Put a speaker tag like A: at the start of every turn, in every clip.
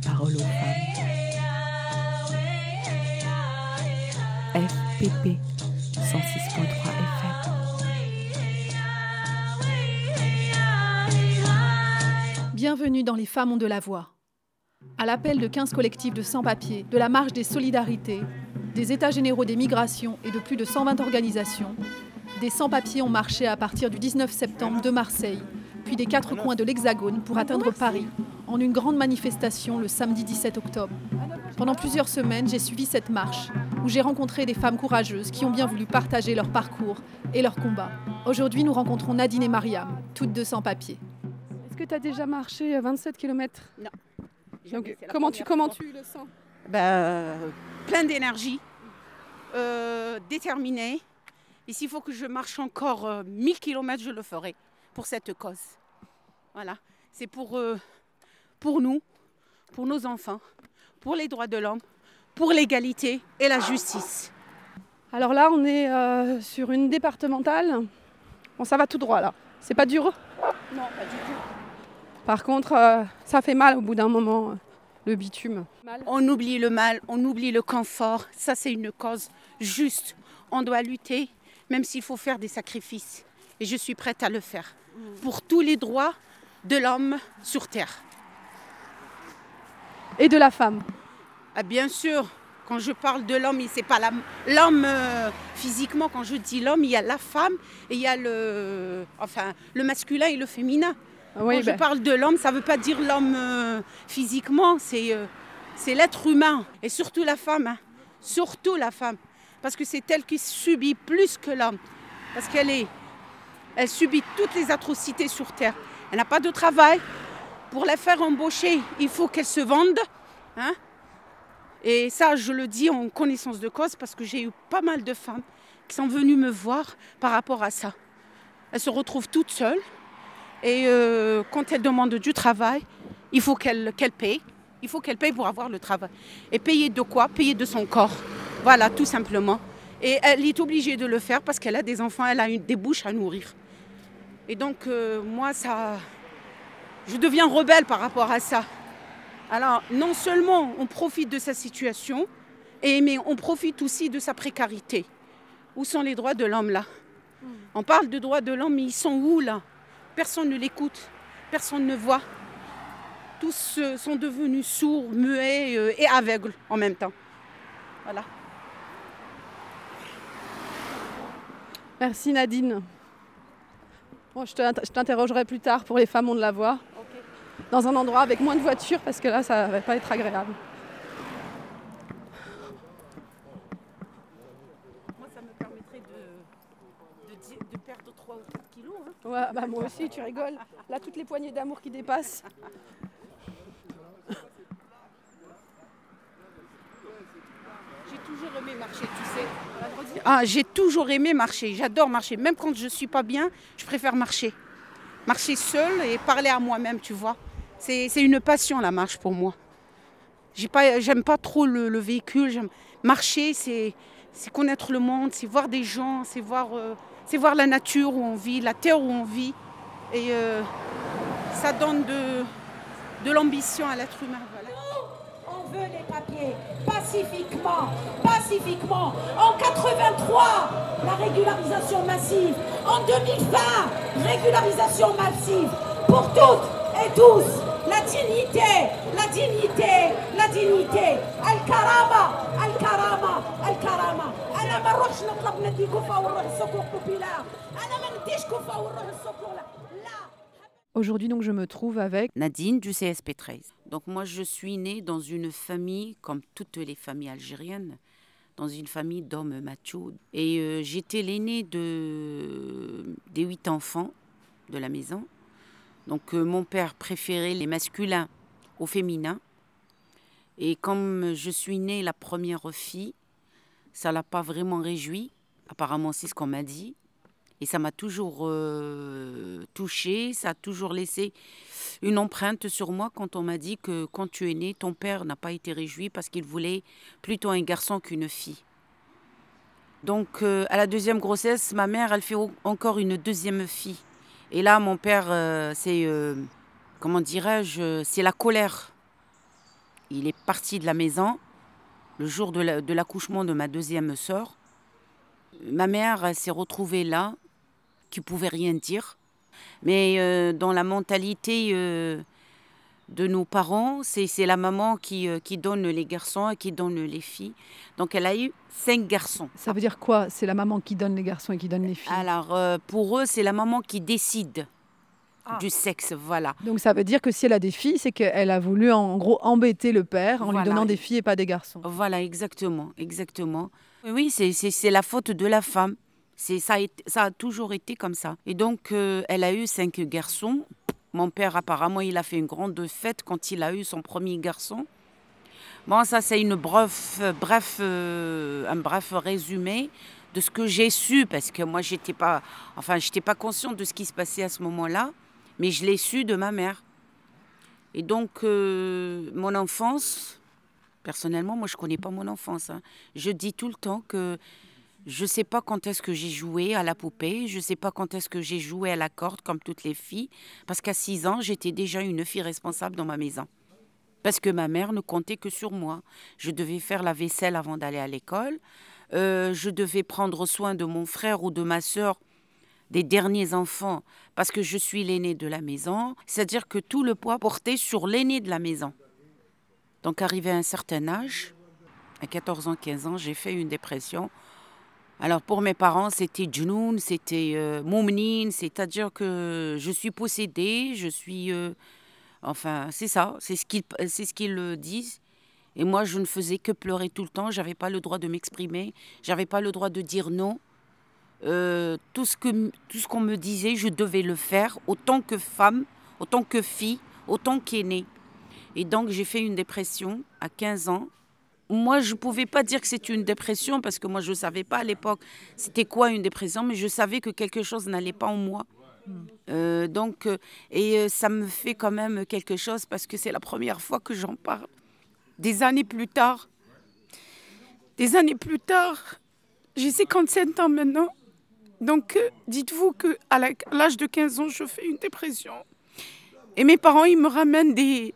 A: parole. FPP 106.3 FM.
B: Bienvenue dans Les Femmes ont de la voix. À l'appel de 15 collectifs de sans-papiers, de la Marche des Solidarités, des États généraux des migrations et de plus de 120 organisations, des sans-papiers ont marché à partir du 19 septembre de Marseille, puis des quatre coins de l'Hexagone pour atteindre Paris, en une grande manifestation le samedi 17 octobre. Pendant plusieurs semaines, j'ai suivi cette marche, où j'ai rencontré des femmes courageuses qui ont bien voulu partager leur parcours et leur combat. Aujourd'hui, nous rencontrons Nadine et Mariam, toutes deux sans-papiers. Est-ce que tu as déjà marché 27 km
C: Non.
B: Donc, comment tu, comment tu le sens?
C: Bah, plein d'énergie, euh, déterminé. Et s'il faut que je marche encore euh, 1000 km, je le ferai pour cette cause. Voilà. C'est pour, euh, pour nous, pour nos enfants, pour les droits de l'homme, pour l'égalité et la justice.
B: Alors là, on est euh, sur une départementale. Bon, ça va tout droit là. C'est pas dur.
C: Non, pas du tout.
B: Par contre, euh, ça fait mal au bout d'un moment, euh, le bitume.
C: On oublie le mal, on oublie le confort. Ça, c'est une cause juste. On doit lutter, même s'il faut faire des sacrifices. Et je suis prête à le faire. Pour tous les droits de l'homme sur Terre.
B: Et de la femme.
C: Ah, bien sûr, quand je parle de l'homme, c'est pas l'homme euh, physiquement. Quand je dis l'homme, il y a la femme et il y a le, enfin, le masculin et le féminin.
B: Oui,
C: quand
B: ben,
C: je parle de l'homme, ça ne veut pas dire l'homme euh, physiquement, c'est euh, c'est l'être humain et surtout la femme. hein. Surtout la femme. Parce que c'est elle qui subit plus que l'homme. Parce qu'elle est, elle subit toutes les atrocités sur Terre. Elle n'a pas de travail. Pour la faire embaucher, il faut qu'elle se vende. hein. Et ça, je le dis en connaissance de cause parce que j'ai eu pas mal de femmes qui sont venues me voir par rapport à ça. Elles se retrouvent toutes seules. Et euh, quand elles demandent du travail, il faut qu'elles qu'elles payent. Il faut qu'elles payent pour avoir le travail. Et payer de quoi? Payer de son corps. Voilà, tout simplement. Et elle est obligée de le faire parce qu'elle a des enfants, elle a des bouches à nourrir. Et donc, euh, moi, ça. Je deviens rebelle par rapport à ça. Alors, non seulement on profite de sa situation, mais on profite aussi de sa précarité. Où sont les droits de l'homme là? On parle de droits de l'homme, mais ils sont où là? Personne ne l'écoute, personne ne voit. Tous sont devenus sourds, muets euh, et aveugles en même temps. Voilà.
B: Merci Nadine. Je t'interrogerai plus tard pour les femmes ont de la voix. Dans un endroit avec moins de voitures parce que là, ça va pas être agréable.
C: Moi, ça me permettrait de, perdre 3 ou 4 kilos. hein.
B: Ouais, bah moi aussi, tu rigoles. Là, toutes les poignées d'amour qui dépassent.
C: J'ai toujours aimé marcher, tu sais. Ah, j'ai toujours aimé marcher. J'adore marcher. Même quand je ne suis pas bien, je préfère marcher. Marcher seule et parler à moi-même, tu vois. C'est une passion, la marche, pour moi. J'aime pas, trop le, le véhicule. Marcher, c'est connaître le monde, c'est voir des gens, c'est voir, euh, c'est voir la nature où on vit, la terre où on vit. Et euh, ça donne de, l'ambition à l'être humain.
D: On veut les papiers pacifiquement, pacifiquement. En 83, la régularisation massive. En 2020, régularisation massive. Pour toutes et tous, la dignité, la dignité, la dignité. Al-Karama, Al-Karama, Al-Karama. أنا ما نروحش نطلب ندي كفة ونروح السوق بوبيلار. أنا ما نديش كفة ونروح السوق لا. لا.
B: Aujourd'hui, donc, je me trouve avec.
C: Nadine du CSP 13. Donc moi, je suis née dans une famille, comme toutes les familles algériennes, dans une famille d'hommes machos. Et euh, j'étais l'aînée de, des huit enfants de la maison. Donc euh, mon père préférait les masculins aux féminins. Et comme je suis née la première fille, ça l'a pas vraiment réjoui. Apparemment, c'est ce qu'on m'a dit. Et ça m'a toujours euh, touchée, ça a toujours laissé une empreinte sur moi quand on m'a dit que quand tu es né, ton père n'a pas été réjoui parce qu'il voulait plutôt un garçon qu'une fille. Donc euh, à la deuxième grossesse, ma mère, elle fait encore une deuxième fille. Et là, mon père euh, s'est euh,
E: comment dirais-je, c'est la colère. Il est parti de la maison le jour de l'accouchement de ma deuxième sœur. Ma mère s'est retrouvée là, qui pouvait rien dire. Mais euh, dans la mentalité de nos parents, c'est la maman qui, euh, qui donne les garçons et qui donne les filles. Donc elle a eu cinq garçons.
B: Ça veut dire quoi? C'est la maman qui donne les garçons et qui donne les filles?
E: Alors pour eux, c'est la maman qui décide. Ah. du sexe, voilà.
B: Donc ça veut dire que si elle a des filles, c'est qu'elle a voulu en gros embêter le père en lui donnant des filles et pas des garçons.
E: Voilà, exactement, exactement. Oui, c'est la faute de la femme. C'est ça, a ça a toujours été comme ça. Et donc, euh, elle a eu cinq garçons. Mon père, apparemment, il a fait une grande fête quand il a eu son premier garçon. Bon, ça, c'est une bref, bref, euh, un bref résumé de ce que j'ai su, parce que moi, j'étais pas, enfin, j'étais pas consciente de ce qui se passait à ce moment-là, mais je l'ai su de ma mère. Et donc, euh, mon enfance, personnellement, moi, je connais pas mon enfance. Hein. Je dis tout le temps que je ne sais pas quand est-ce que j'ai joué à la poupée, je ne sais pas quand est-ce que j'ai joué à la corde comme toutes les filles, parce qu'à 6 ans, j'étais déjà une fille responsable dans ma maison. Parce que ma mère ne comptait que sur moi. Je devais faire la vaisselle avant d'aller à l'école. Euh, je devais prendre soin de mon frère ou de ma sœur, des derniers enfants, parce que je suis l'aîné de la maison. C'est-à-dire que tout le poids portait sur l'aîné de la maison. Donc arrivé à un certain âge, à 14 ans, 15 ans, j'ai fait une dépression alors pour mes parents, c'était Junoun, c'était euh, c'est-à-dire que je suis possédée, je suis... Euh, enfin, c'est ça, c'est ce qu'ils ce qu'ils disent. Et moi, je ne faisais que pleurer tout le temps, j'avais pas le droit de m'exprimer, j'avais pas le droit de dire non. Euh, tout ce tout ce qu'on me disait, je devais le faire, autant que femme, autant que fille, autant qu'aînée. Et donc j'ai fait une dépression à 15 ans moi, je ne pouvais pas dire que c'était une dépression parce que moi, je ne savais pas à l'époque c'était quoi une dépression, mais je savais que quelque chose n'allait pas en moi. Hmm. Euh, donc, euh, et euh, ça me fait quand même quelque chose parce que c'est la première fois que j'en parle. Des années plus tard, des années plus tard, j'ai 57 ans maintenant. Donc, dites-vous qu'à l'âge de 15 ans, je fais une dépression. Et mes parents, ils me ramènent des,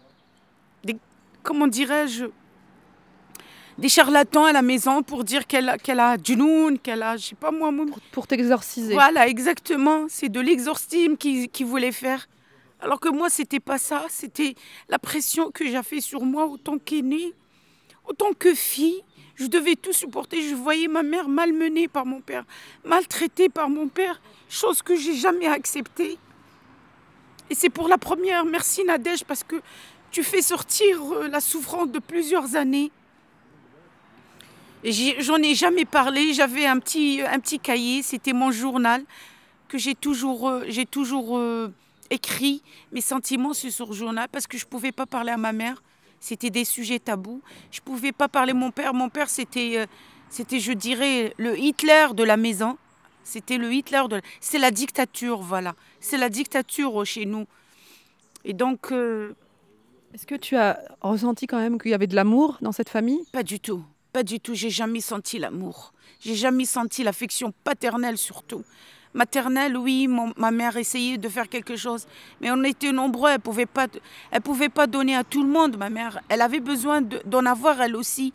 E: des comment dirais-je, des charlatans à la maison pour dire qu'elle qu'elle a noun, qu'elle a, je sais pas moi.
B: Pour, t'exorciser.
E: Voilà, exactement. C'est de l'exorcisme qu'ils qui voulaient faire. Alors que moi, c'était pas ça. C'était la pression que j'ai fait sur moi autant qu'aînée, autant que fille. Je devais tout supporter. Je voyais ma mère malmenée par mon père, maltraitée par mon père, chose que j'ai jamais acceptée. Et c'est pour la première, merci Nadège, parce que tu fais sortir euh, la souffrance de plusieurs années. J'en ai jamais parlé. J'avais un petit, un petit cahier, c'était mon journal que j'ai toujours, euh, j'ai toujours euh, écrit mes sentiments sur ce journal parce que je ne pouvais pas parler à ma mère. C'était des sujets tabous. Je ne pouvais pas parler à mon père. Mon père, c'était, euh, c'était, je dirais, le Hitler de la maison. C'était le Hitler de. C'est la dictature, voilà. C'est la dictature chez nous. Et donc.
B: Est-ce que tu as ressenti quand même qu'il y avait de l'amour dans cette famille?
E: Pas du tout. Pas du tout, j'ai jamais senti l'amour. J'ai jamais senti l'affection paternelle surtout. Maternelle, oui, ma mère essayait de faire quelque chose, mais on était nombreux, elle pouvait pas, elle pouvait pas donner à tout le monde, ma mère. Elle avait besoin d'en avoir elle aussi.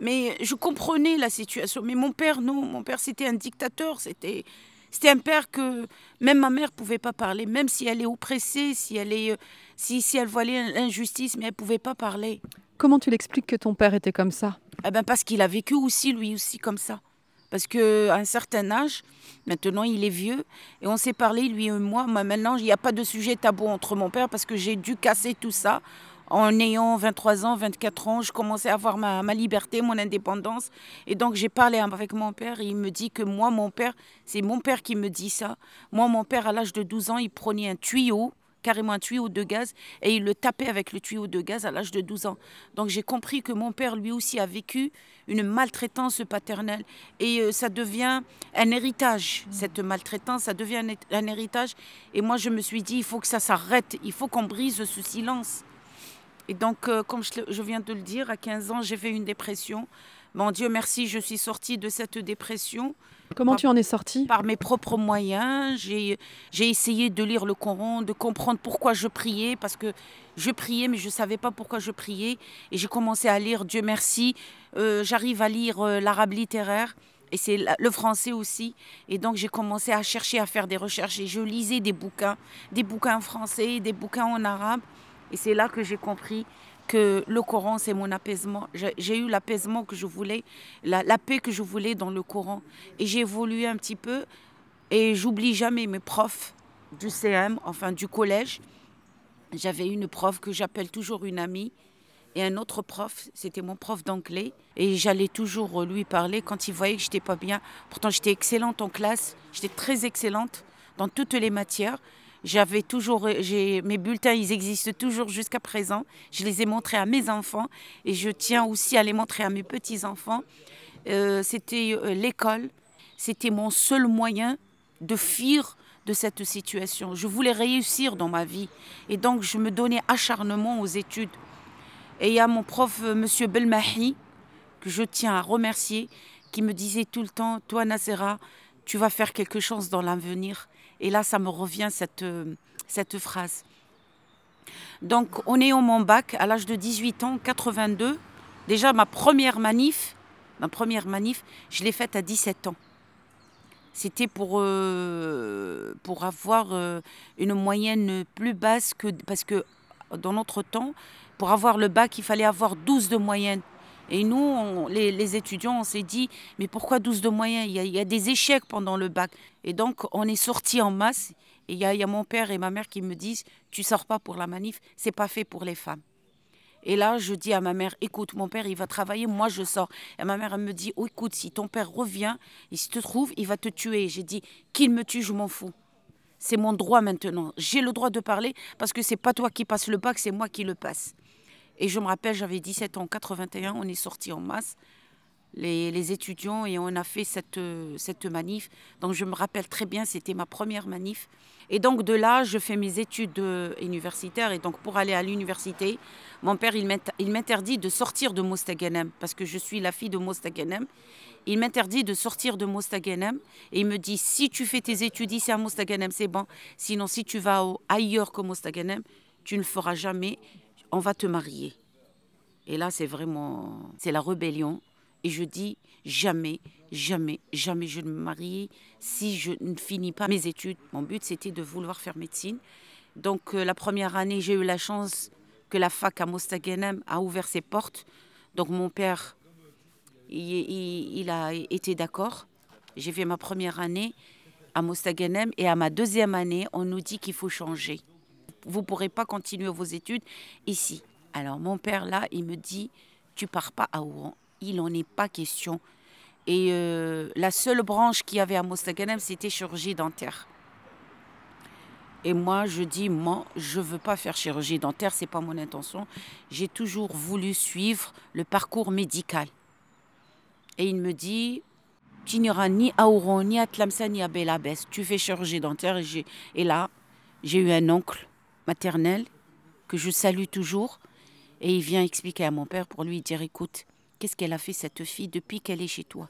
E: Mais je comprenais la situation. Mais mon père, non, mon père c'était un dictateur, c'était, c'était un père que même ma mère pouvait pas parler, même si elle est oppressée, si elle est, si, si elle voyait l'injustice, mais elle pouvait pas parler.
B: Comment tu l'expliques que ton père était comme ça?
E: Eh ben Parce qu'il a vécu aussi, lui aussi, comme ça. Parce qu'à un certain âge, maintenant il est vieux, et on s'est parlé, lui et moi. Maintenant, il n'y a pas de sujet tabou entre mon père parce que j'ai dû casser tout ça. En ayant 23 ans, 24 ans, je commençais à avoir ma, ma liberté, mon indépendance. Et donc j'ai parlé avec mon père et il me dit que moi, mon père, c'est mon père qui me dit ça. Moi, mon père, à l'âge de 12 ans, il prenait un tuyau carrément un tuyau de gaz et il le tapait avec le tuyau de gaz à l'âge de 12 ans. Donc j'ai compris que mon père lui aussi a vécu une maltraitance paternelle et euh, ça devient un héritage. Cette maltraitance, ça devient un, héritage. Et moi je me suis dit, il faut que ça s'arrête, il faut qu'on brise ce silence. Et donc, euh, comme je, viens de le dire, à 15 ans, j'ai fait une dépression. Mon Dieu merci, je suis sortie de cette dépression.
B: Comment tu en es sortie?
E: Par mes propres moyens. J'ai essayé de lire le Coran, de comprendre pourquoi je priais, parce que je priais, mais je ne savais pas pourquoi je priais. Et j'ai commencé à lire, Dieu merci, euh, j'arrive à lire euh, l'arabe littéraire. Et c'est le français aussi. Et donc j'ai commencé à chercher à faire des recherches. Et je lisais des bouquins, des bouquins en français, des bouquins en arabe. Et c'est là que j'ai compris que le Coran, c'est mon apaisement. J'ai eu l'apaisement que je voulais, la, paix que je voulais dans le Coran. Et j'ai évolué un petit peu. Et j'oublie jamais mes profs du CM, enfin du collège. J'avais une prof que j'appelle toujours une amie. Et un autre prof, c'était mon prof d'anglais. Et j'allais toujours lui parler quand il voyait que j'étais pas bien. Pourtant, j'étais excellente en classe. J'étais très excellente dans toutes les matières. J'avais toujours, j'ai, mes bulletins, ils existent toujours jusqu'à présent. Je les ai montrés à mes enfants et je tiens aussi à les montrer à mes petits-enfants. Euh, c'était euh, l'école, c'était mon seul moyen de fuir de cette situation. Je voulais réussir dans ma vie et donc je me donnais acharnement aux études. Et il y a mon prof, euh, Monsieur Belmahi, que je tiens à remercier, qui me disait tout le temps, toi Nasera, tu vas faire quelque chose dans l'avenir. Et là, ça me revient cette, phrase. Donc, on est au bac à l'âge de 18 ans, 82. Déjà, ma première manif, ma première manif, je l'ai faite à 17 ans. C'était pour, euh, avoir euh, une moyenne plus basse que. Parce que dans notre temps, pour avoir le bac, il fallait avoir 12 de moyenne. Et nous, les, étudiants, on s'est dit, mais pourquoi 12 de moyens il y, a, des échecs pendant le bac. Et donc, on est sortis en masse. Et il y, a, mon père et ma mère qui me disent, tu sors pas pour la manif, c'est pas fait pour les femmes. Et là, je dis à ma mère, écoute, mon père, il va travailler, moi, je sors. Et ma mère, elle me dit, oh, écoute, si ton père revient, il se trouve, il va te tuer. J'ai dit, qu'il me tue, je m'en fous. C'est mon droit maintenant. J'ai le droit de parler parce que c'est pas toi qui passes le bac, c'est moi qui le passe. Et je me rappelle, j'avais 17 ans, 81, on est sortis en masse, les, étudiants, et on a fait cette, cette manif. Donc je me rappelle très bien, c'était ma première manif. Et donc de là, je fais mes études universitaires. Et donc pour aller à l'université, mon père, il m'interdit de sortir de Mostaganem, parce que je suis la fille de Mostaganem. Il m'interdit de sortir de Mostaganem. Et il me dit, si tu fais tes études ici à Mostaganem, c'est bon. Sinon, si tu vas ailleurs que Mostaganem, tu ne le feras jamais on va te marier. Et là, c'est vraiment, c'est la rébellion. Et je dis jamais, jamais, jamais je ne me marie si je ne finis pas mes études. Mon but, c'était de vouloir faire médecine. Donc, euh, la première année, j'ai eu la chance que la fac à Mostaganem a ouvert ses portes. Donc, mon père, il, a été d'accord. J'ai fait ma première année à Mostaganem et à ma deuxième année, on nous dit qu'il faut changer vous pourrez pas continuer vos études ici. Alors mon père là, il me dit, tu pars pas à Oran. Il n'en est pas question. Et euh, la seule branche qu'il y avait à Mostaganem, c'était chirurgie dentaire. Et moi, je dis, moi, je veux pas faire chirurgie dentaire, c'est pas mon intention. J'ai toujours voulu suivre le parcours médical. Et il me dit, tu n'iras ni à Oran, ni à Tlamsa, ni à Belabès. Tu fais chirurgie dentaire. Et là, j'ai eu un oncle maternelle, que je salue toujours. Et il vient expliquer à mon père pour lui dire écoute, qu'est-ce qu'elle a fait cette fille depuis qu'elle est chez toi?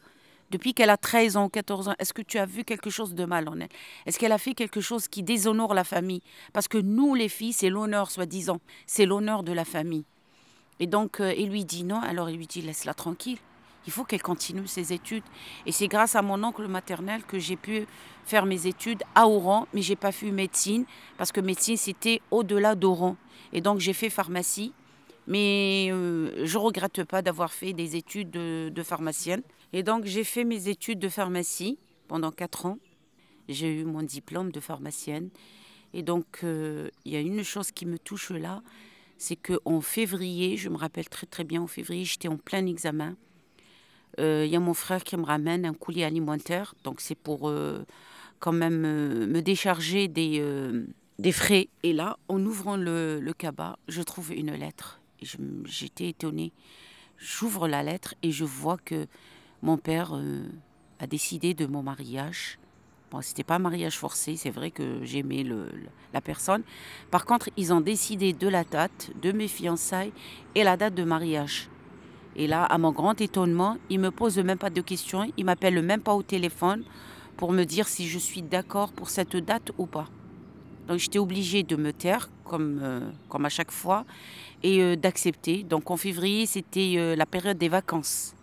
E: Depuis qu'elle a 13 ans ou 14 ans, est-ce que tu as vu quelque chose de mal en elle? Est-ce qu'elle a fait quelque chose qui déshonore la famille? Parce que nous, les filles, c'est l'honneur, soi-disant, c'est l'honneur de la famille. Et donc, euh, il lui dit non, alors il lui dit laisse-la tranquille. Il faut qu'elle continue ses études. Et c'est grâce à mon oncle maternel que j'ai pu faire mes études à Oran, mais j'ai pas fait médecine parce que médecine c'était au-delà d'Oran. Et donc j'ai fait pharmacie, mais euh, je regrette pas d'avoir fait des études de, pharmacienne. Et donc j'ai fait mes études de pharmacie pendant quatre ans. J'ai eu mon diplôme de pharmacienne. Et donc euh, il y a une chose qui me touche là, c'est qu'en février, je me rappelle très très bien, en février j'étais en plein examen. Il euh, y a mon frère qui me ramène un coulis alimentaire, donc c'est pour quand même euh, me décharger des, euh, des frais. Et là, en ouvrant le, cabas, je trouve une lettre. Et j'étais étonnée. J'ouvre la lettre et je vois que mon père euh, a décidé de mon mariage. Bon, c'était pas un mariage forcé, c'est vrai que j'aimais le, la personne. Par contre, ils ont décidé de la date de mes fiançailles et la date de mariage. Et là, à mon grand étonnement, il me pose même pas de questions, il m'appelle même pas au téléphone pour me dire si je suis d'accord pour cette date ou pas. Donc j'étais obligée de me taire, comme, euh, comme à chaque fois, et euh, d'accepter. Donc en février, c'était euh, la période des vacances.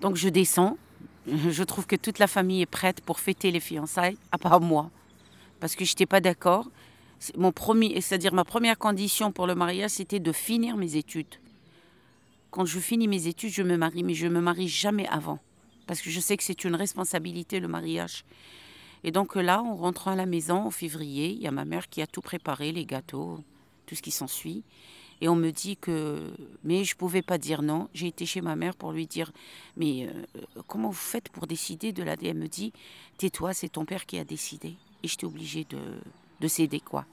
E: Donc je descends. Je trouve que toute la famille est prête pour fêter les fiançailles, à part moi. Parce que je n'étais pas d'accord. Mon c'est-à-dire ma première condition pour le mariage, c'était de finir mes études. Quand je finis mes études, je me marie, mais je ne me marie jamais avant. Parce que je sais que c'est une responsabilité, le mariage. Et donc là, en rentrant à la maison en février, il y a ma mère qui a tout préparé, les gâteaux, tout ce qui s'ensuit. Et on me dit que, mais je ne pouvais pas dire non. J'ai été chez ma mère pour lui dire, mais euh, comment vous faites pour décider de la Elle me dit, tais-toi, c'est ton père qui a décidé. Et j'étais obligée de, de céder, quoi.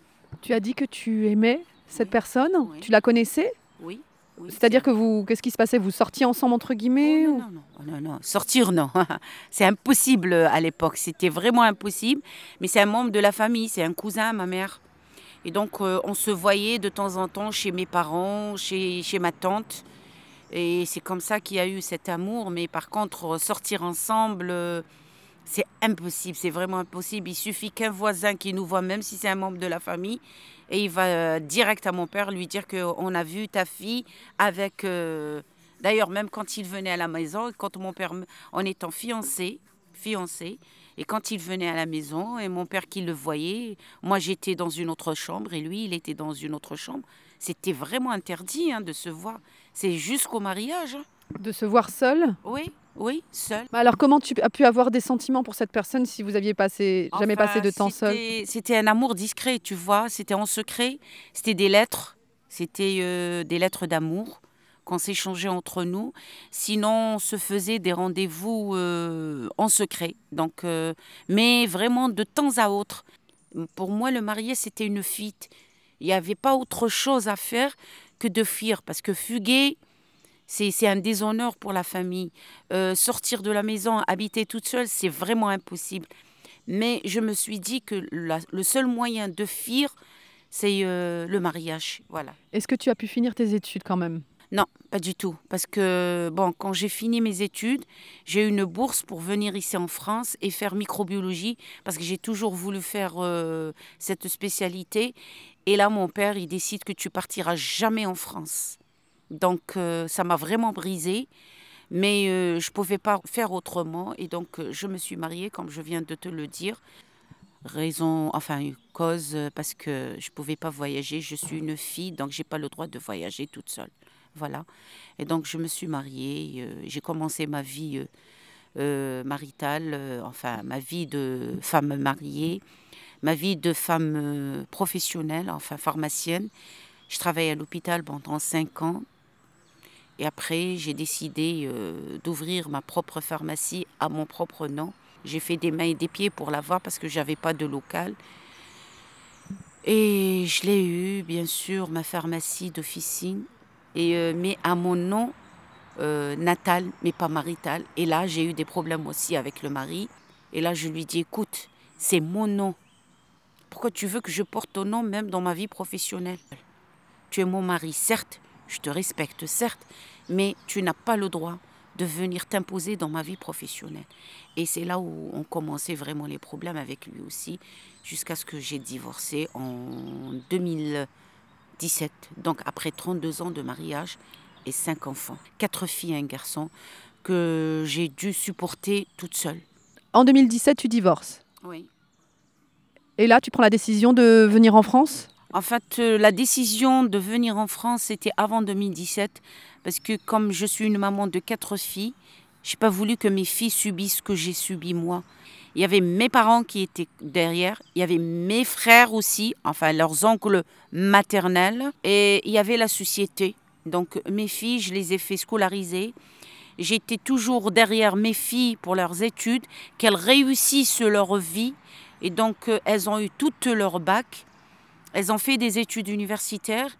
B: Tu as dit que tu aimais cette
E: Oui.
B: personne?
E: Oui.
B: Tu la connaissais?
E: Oui. Oui,
B: C'est-à-dire
E: c'est-
B: que vous, qu'est-ce qui se passait? Vous sortiez ensemble entre guillemets
E: Oh,
B: ou-
E: non, non, non, Oh, non, non. Sortir, non. c'est impossible euh, à l'époque. C'était vraiment impossible. Mais c'est un membre de la famille, c'est un cousin, ma mère. Et donc, euh, on se voyait de temps en temps chez mes parents, chez, chez ma tante. Et c'est comme ça qu'il y a eu cet amour. Mais par contre, sortir ensemble, euh, c'est impossible. C'est vraiment impossible. Il suffit qu'un voisin qui nous voit, même si c'est un membre de la famille, et il va euh, direct à mon père lui dire qu'on a vu ta fille avec... euh, D'ailleurs, même quand il venait à la maison, quand mon père, en étant fiancé, fiancé, et quand il venait à la maison, et mon père qui le voyait, moi j'étais dans une autre chambre, et lui il était dans une autre chambre, c'était vraiment interdit hein, de se voir. C'est jusqu'au mariage. hein.
B: De se voir seul?
E: Oui, oui, seul.
B: Bah Alors comment tu as pu avoir des sentiments pour cette personne si vous aviez passé, jamais passé de temps seul?
E: c'était- C'était un amour discret, tu vois. C'était en secret. C'était des lettres. C'était euh, des lettres d'amour qu'on s'échangeait entre nous. Sinon, on se faisait des rendez-vous euh, en secret. Donc, euh, mais vraiment de temps à autre. Pour moi, le marié, c'était une fuite. Il n'y avait pas autre chose à faire que de fuir. Parce que fuguer, c'est un déshonneur pour la famille. Euh, sortir de la maison, habiter toute seule, c'est vraiment impossible. Mais je me suis dit que la- le seul moyen de fuir, c'est euh, le mariage. Voilà.
B: Est-ce que tu as pu finir tes études quand même?
E: Non, pas du tout. Parce que, bon, quand j'ai fini mes études, j'ai eu une bourse pour venir ici en France et faire microbiologie, parce que j'ai toujours voulu faire euh, cette spécialité. Et là, mon père, il décide que tu partiras jamais en France. Donc, euh, ça m'a vraiment brisée. Mais euh, je ne pouvais pas faire autrement. Et donc, euh, je me suis mariée, comme je viens de te le dire. Raison, enfin, cause, parce que je ne pouvais pas voyager. Je suis une fille, donc j'ai pas le droit de voyager toute seule. Voilà. Et donc, je me suis mariée. j'ai commencé ma vie maritale, enfin, ma vie de femme mariée, ma vie de femme professionnelle, enfin, pharmacienne. Je travaille à l'hôpital pendant cinq ans. Et après, j'ai décidé euh, d'ouvrir ma propre pharmacie à mon propre nom. J'ai fait des mains et des pieds pour l'avoir parce que j'avais pas de local. Et je l'ai eu, bien sûr, ma pharmacie d'officine, et, euh, mais à mon nom euh, natal, mais pas marital. Et là, j'ai eu des problèmes aussi avec le mari. Et là, je lui dis, écoute, c'est mon nom. Pourquoi tu veux que je porte ton nom même dans ma vie professionnelle? Tu es mon mari, certes, je te respecte, certes, mais tu n'as pas le droit de venir t'imposer dans ma vie professionnelle. Et c'est là où ont commencé vraiment les problèmes avec lui aussi, jusqu'à ce que j'ai divorcé en 2017. Donc après 32 ans de mariage et 5 enfants, 4 filles et un garçon, que j'ai dû supporter toute seule.
B: En 2017, tu divorces.
E: Oui.
B: Et là, tu prends la décision de venir en France?
E: En fait, euh, la décision de venir en France, c'était avant 2017, parce que comme je suis une maman de quatre filles, j'ai pas voulu que mes filles subissent ce que j'ai subi moi. Il y avait mes parents qui étaient derrière, il y avait mes frères aussi, enfin leurs oncles maternels, et il y avait la société. Donc mes filles, je les ai fait scolariser. J'étais toujours derrière mes filles pour leurs études, qu'elles réussissent leur vie. Et donc, euh, elles ont eu toutes leur bac. Elles ont fait des études universitaires.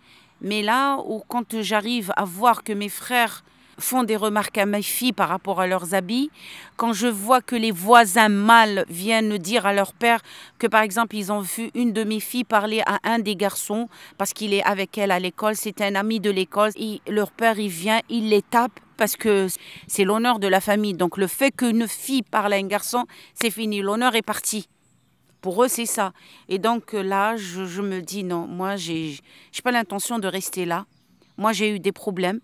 E: Mais là, où, quand j'arrive à voir que mes frères font des remarques à mes filles par rapport à leurs habits, quand je vois que les voisins mâles viennent dire à leur père que par exemple ils ont vu une de mes filles parler à un des garçons parce qu'il est avec elle à l'école, c'est un ami de l'école, leur père il vient, il les tape parce que c'est l'honneur de la famille. Donc le fait qu'une fille parle à un garçon, c'est fini, l'honneur est parti. Pour eux, c'est ça. Et donc là, je, me dis non, moi, j'ai n'ai pas l'intention de rester là. Moi, j'ai eu des problèmes.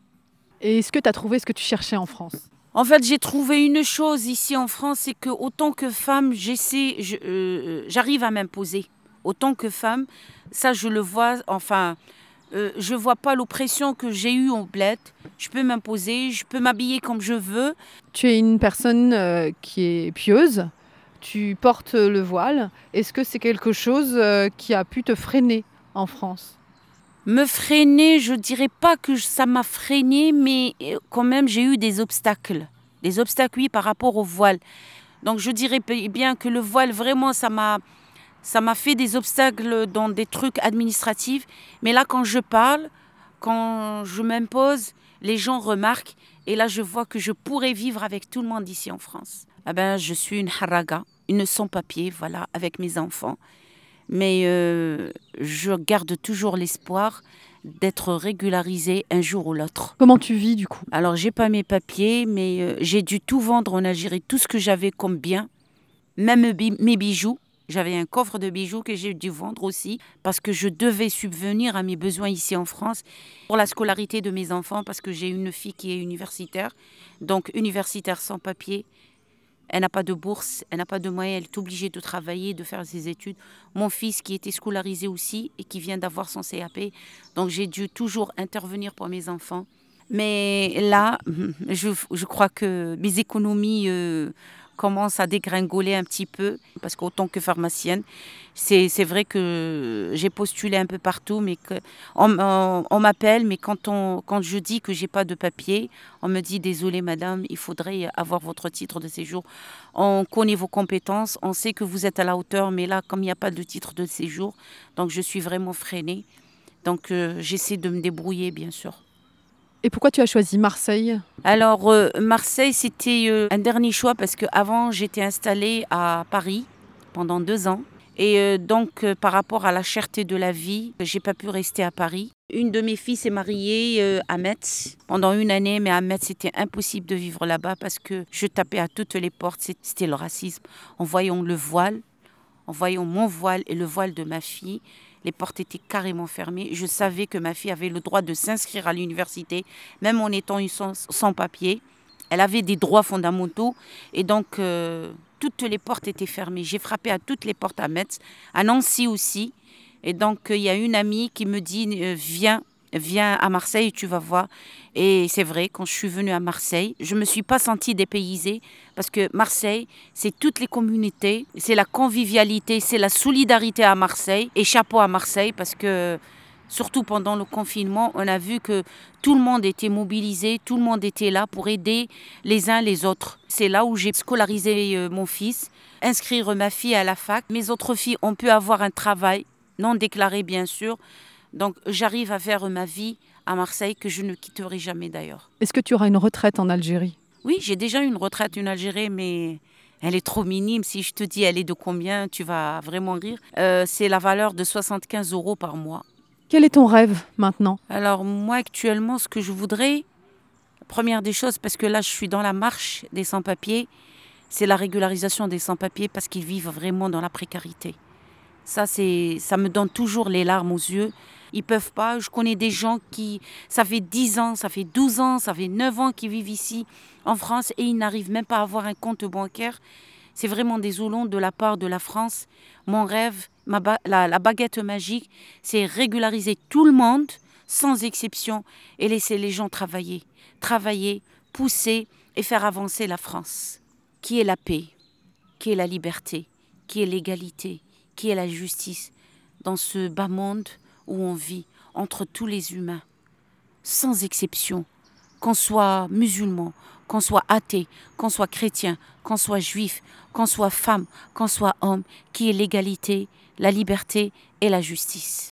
B: Et est-ce que tu as trouvé ce que tu cherchais en France?
E: En fait, j'ai trouvé une chose ici en France, c'est que autant que femme, j'essaie, euh, j'arrive à m'imposer. Autant que femme, ça, je le vois, enfin, euh, je vois pas l'oppression que j'ai eue en bled. Je peux m'imposer, je peux m'habiller comme je veux.
B: Tu es une personne euh, qui est pieuse, tu portes le voile. Est-ce que c'est quelque chose qui a pu te freiner en France?
E: Me freiner, je dirais pas que ça m'a freiné, mais euh, quand même j'ai eu des obstacles. Des obstacles, oui, par rapport au voile. Donc je dirais bien que le voile, vraiment, ça m'a, ça m'a fait des obstacles dans des trucs administratifs. Mais là, quand je parle, quand je m'impose, les gens remarquent. Et là, je vois que je pourrais vivre avec tout le monde ici en France. Ah ben, je suis une haraga, une sans-papier, voilà, avec mes enfants mais euh, je garde toujours l'espoir d'être régularisée un jour ou l'autre.
B: Comment tu vis du coup?
E: Alors j'ai pas mes papiers, mais euh, j'ai dû tout vendre en Algérie, tout ce que j'avais comme bien, même mes bijoux. J'avais un coffre de bijoux que j'ai dû vendre aussi parce que je devais subvenir à mes besoins ici en France pour la scolarité de mes enfants parce que j'ai une fille qui est universitaire, donc universitaire sans papier elle n'a pas de bourse, elle n'a pas de moyens, elle est obligée de travailler, de faire ses études. Mon fils qui était scolarisé aussi et qui vient d'avoir son CAP, donc j'ai dû toujours intervenir pour mes enfants. Mais là, je, je crois que mes économies euh, commence à dégringoler un petit peu, parce qu'autant que pharmacienne, c'est vrai que j'ai postulé un peu partout, mais que on, m'appelle, mais quand, on, quand je dis que j'ai pas de papier, on me dit désolé madame, il faudrait avoir votre titre de séjour. On connaît vos compétences, on sait que vous êtes à la hauteur, mais là, comme il n'y a pas de titre de séjour, donc je suis vraiment freinée. Donc euh, j'essaie de me débrouiller, bien sûr.
B: Et pourquoi tu as choisi Marseille?
E: Alors, euh, Marseille, c'était euh, un dernier choix parce qu'avant, j'étais installée à Paris pendant deux ans. Et euh, donc, par rapport à la cherté de la vie, j'ai pas pu rester à Paris. Une de mes filles s'est mariée à Metz pendant une année, mais à Metz, c'était impossible de vivre là-bas parce que je tapais à toutes les portes. C'était le racisme. En voyant le voile, en voyant mon voile et le voile de ma fille, les portes étaient carrément fermées. Je savais que ma fille avait le droit de s'inscrire à l'université, même en étant sans, papier. Elle avait des droits fondamentaux et donc euh, toutes les portes étaient fermées. J'ai frappé à toutes les portes à Metz, à Nancy aussi. Et donc euh, il y a une amie qui me dit euh, viens, viens à Marseille, tu vas voir. Et c'est vrai, quand je suis venue à Marseille, je ne me suis pas sentie dépaysée parce que Marseille, c'est toutes les communautés, c'est la convivialité, c'est la solidarité à Marseille. Et chapeau à Marseille parce que surtout pendant le confinement, on a vu que tout le monde était mobilisé, tout le monde était là pour aider les uns les autres. C'est là où j'ai scolarisé euh, mon fils, inscrire ma fille à la fac. Mes autres filles ont pu avoir un travail, non déclaré bien sûr. Donc j'arrive à faire ma vie à Marseille que je ne quitterai jamais d'ailleurs.
B: Est-ce que tu auras une retraite en Algérie?
E: Oui, j'ai déjà une retraite en Algérie, mais elle est trop minime. Si je te dis elle est de combien, tu vas vraiment rire. Euh, c'est la valeur de 75 euros par mois.
B: Quel est ton rêve maintenant?
E: Alors moi actuellement, ce que je voudrais, première des choses, parce que là je suis dans la marche des sans-papiers, c'est la régularisation des sans-papiers parce qu'ils vivent vraiment dans la précarité. Ça, c'est, ça me donne toujours les larmes aux yeux ils peuvent pas. Je connais des gens qui, ça fait 10 ans, ça fait 12 ans, ça fait 9 ans qu'ils vivent ici en France et ils n'arrivent même pas à avoir un compte bancaire. C'est vraiment désolant de la part de la France. Mon rêve, la baguette magique, c'est régulariser tout le monde sans exception et laisser les gens travailler. Travailler, pousser et faire avancer la France. Qui est la paix? Qui est la liberté? Qui est l'égalité? Qui est la justice Dans ce bas monde où on vit entre tous les humains, sans exception, qu'on soit musulman, qu'on soit athée, qu'on soit chrétien, qu'on soit juif, qu'on soit femme, qu'on soit homme, qui est l'égalité, la liberté et la justice.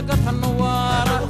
F: la kathanwara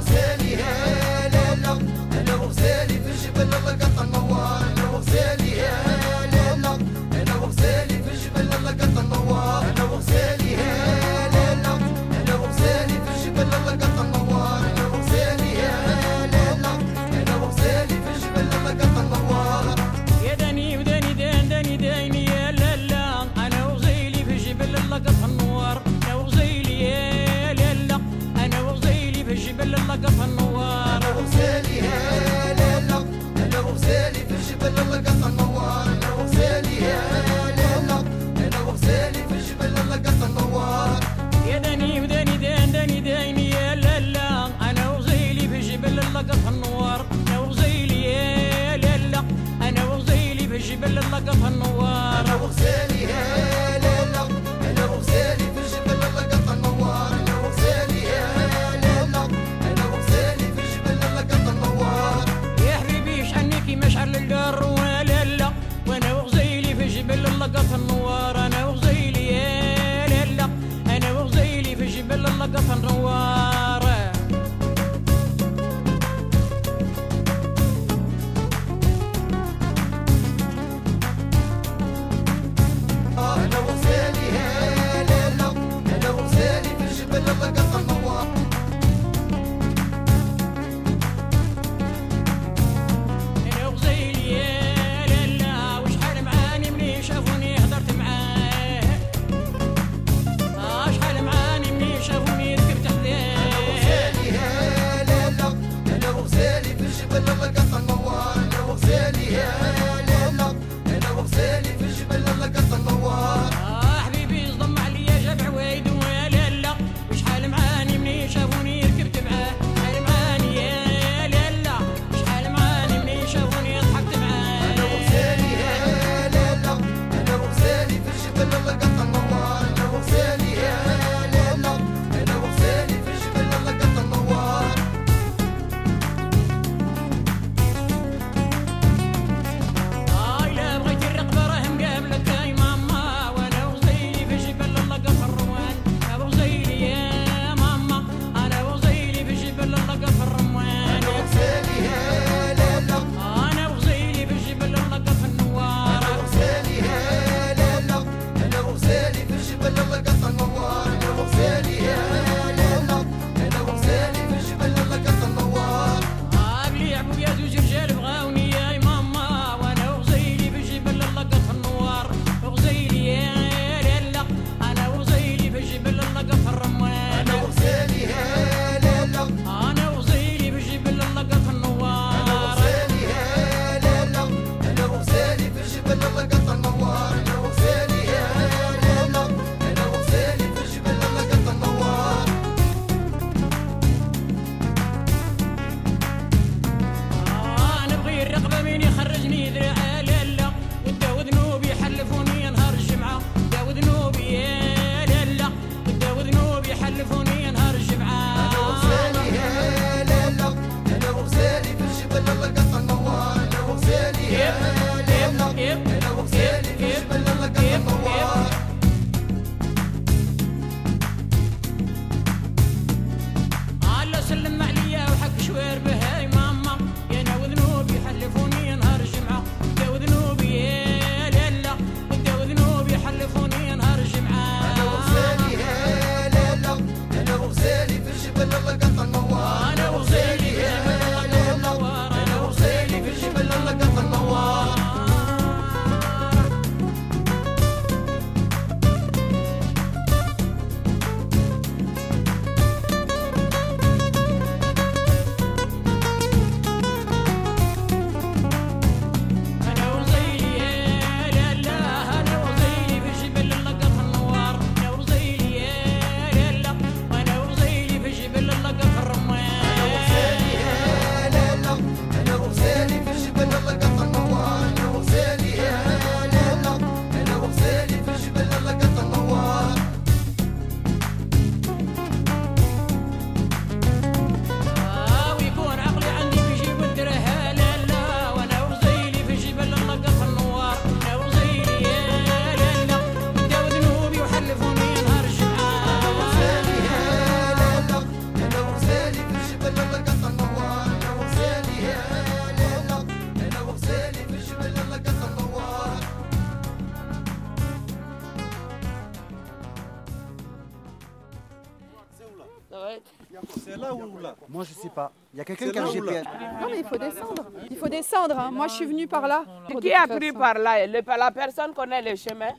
F: Il y a quelqu'un qui a un GPS.
B: Non, mais il faut descendre. Il faut descendre. hein. Moi, je suis venue par là.
G: Qui a pris par là Le- La personne connaît le chemin?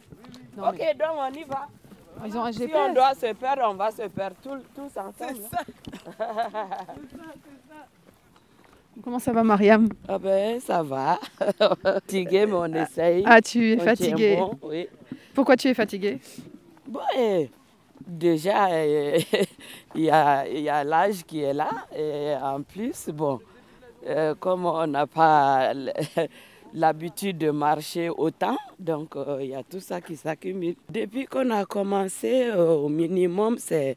B: Non,
G: ok, donc on y va.
B: Ils ont un
G: Si on
B: GPS.
G: doit se perdre, on va se perdre tous, tous ensemble.
B: Comment ça va, Mariam?
G: Ah ben, ça va. Fatigué, mais on essaye.
B: Ah, tu es
G: On tient
B: fatiguée.
G: bon, oui.
B: Pourquoi tu es fatiguée
G: Bon, eh, déjà, eh, il y a, l'âge qui est là. Et en plus, bon, euh, comme on n'a pas l'habitude de marcher autant, donc euh, il y a tout ça qui s'accumule. Depuis qu'on a commencé, euh, au minimum, c'est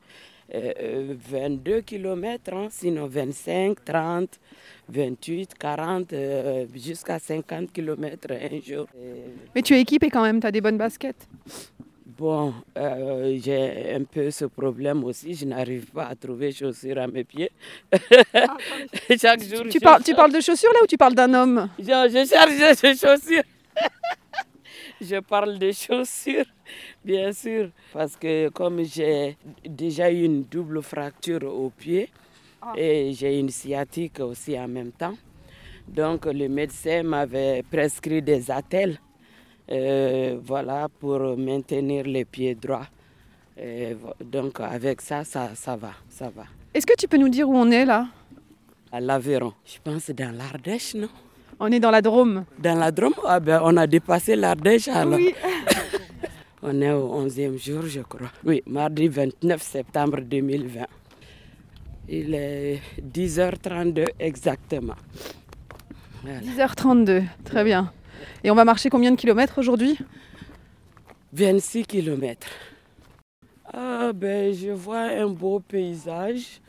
G: euh, euh, 22 km, sinon 25, 30, 28, 40, euh, jusqu'à 50 km un jour.
B: Mais tu es équipée quand même, tu as des bonnes baskets.
G: Bon, euh, j'ai un peu ce problème aussi. Je n'arrive pas à trouver chaussures à mes pieds. Chaque jour.
B: Tu parles, tu parles de chaussures là ou tu parles d'un homme?
G: Je, je cherche des chaussures. je parle de chaussures, bien sûr. Parce que comme j'ai déjà eu une double fracture au pied et j'ai une sciatique aussi en même temps, donc le médecin m'avait prescrit des attelles euh, voilà, pour maintenir les pieds droits. Et vo- donc avec ça, ça, ça va, ça va.
B: Est-ce que tu peux nous dire où on est là?
G: À l'Aveyron, je pense dans l'Ardèche, non?
B: On est dans la Drôme.
G: Dans la Drôme, ah ben, on a dépassé l'Ardèche alors.
B: Oui.
G: On est au 11e jour, je crois. Oui, mardi 29 septembre 2020. Il est 10h32 exactement. Voilà.
B: 10h32, très bien. Et on va marcher combien de kilomètres aujourd'hui
G: 26 km. Ah ben, je vois un beau paysage.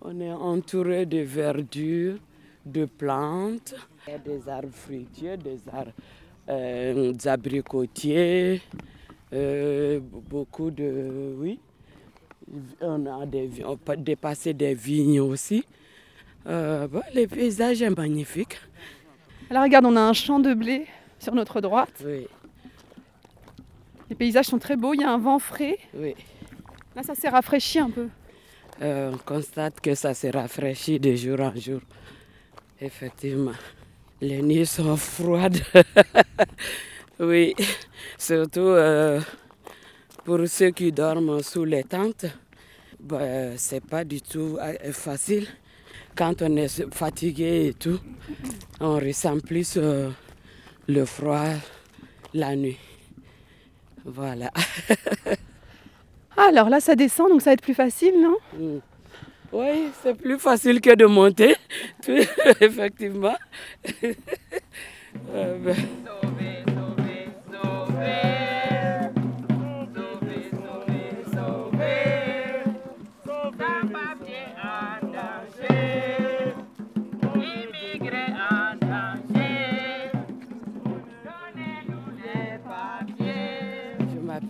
G: On est entouré de verdure, de plantes. Il y a des arbres fruitiers, des arbres euh, des abricotiers, euh, beaucoup de... Oui. On a des, vi- on peut dépasser des vignes aussi. Euh, bon, le paysage est magnifique.
B: Alors regarde, on a un champ de blé sur notre droite.
G: Oui,
B: Les paysages sont très beaux, il y a un vent frais.
G: oui.
B: Là, ça s'est rafraîchi un peu.
G: Euh, on constate que ça se rafraîchit de jour en jour. Effectivement. Les nuits sont froides. oui, surtout euh, pour ceux qui dorment sous les tentes. Ben, c'est pas du tout euh, facile. Quand on est fatigué et tout, on ressent plus euh, le froid la nuit. Voilà.
B: Alors là, ça descend, donc ça va être plus facile, non?
G: Mm. Oui, c'est plus facile que de monter, effectivement. Euh, ben,